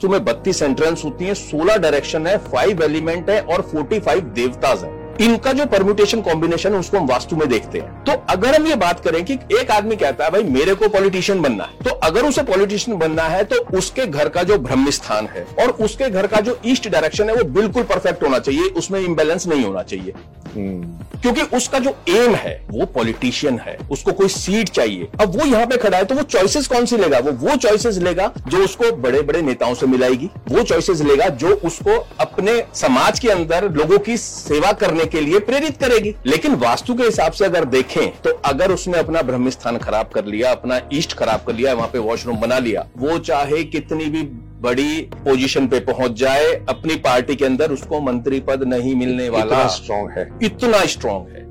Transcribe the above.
वास्तु में बत्तीस एंट्रेंस होती है, सोलह डायरेक्शन है फाइव एलिमेंट है और फोर्टी फाइव देवताज है। इनका जो परम्यूटेशन कॉम्बिनेशन है उसको हम वास्तु में देखते हैं। तो अगर हम ये बात करें कि एक आदमी कहता है भाई मेरे को पॉलिटिशियन बनना है। तो अगर उसे पॉलिटिशियन बनना है तो उसके घर का जो ब्रह्म स्थान है और उसके घर का जो ईस्ट डायरेक्शन है वो बिल्कुल परफेक्ट होना चाहिए। उसमें इम्बेलेंस नहीं होना चाहिए। क्योंकि उसका जो एम है वो पॉलिटिशियन है। उसको कोई सीट चाहिए। अब वो यहाँ पे खड़ा है तो वो चॉइसेस कौन सी लेगा? वो वो चॉइसेस लेगा जो उसको बड़े बड़े नेताओं से मिलाएगी। वो चॉइसेस लेगा जो उसको अपने समाज के अंदर लोगों की सेवा करने के लिए प्रेरित करेगी। लेकिन वास्तु के हिसाब से अगर देखें तो अगर उसने अपना ब्रह्म स्थान खराब कर लिया अपना ईस्ट खराब कर लिया वहाँ पे वॉशरूम बना लिया वो चाहे कितनी भी बड़ी पोजीशन पे पहुँच जाए अपनी पार्टी के अंदर उसको मंत्री पद नहीं मिलने वाला। स्ट्रांग है। इतना स्ट्रांग है।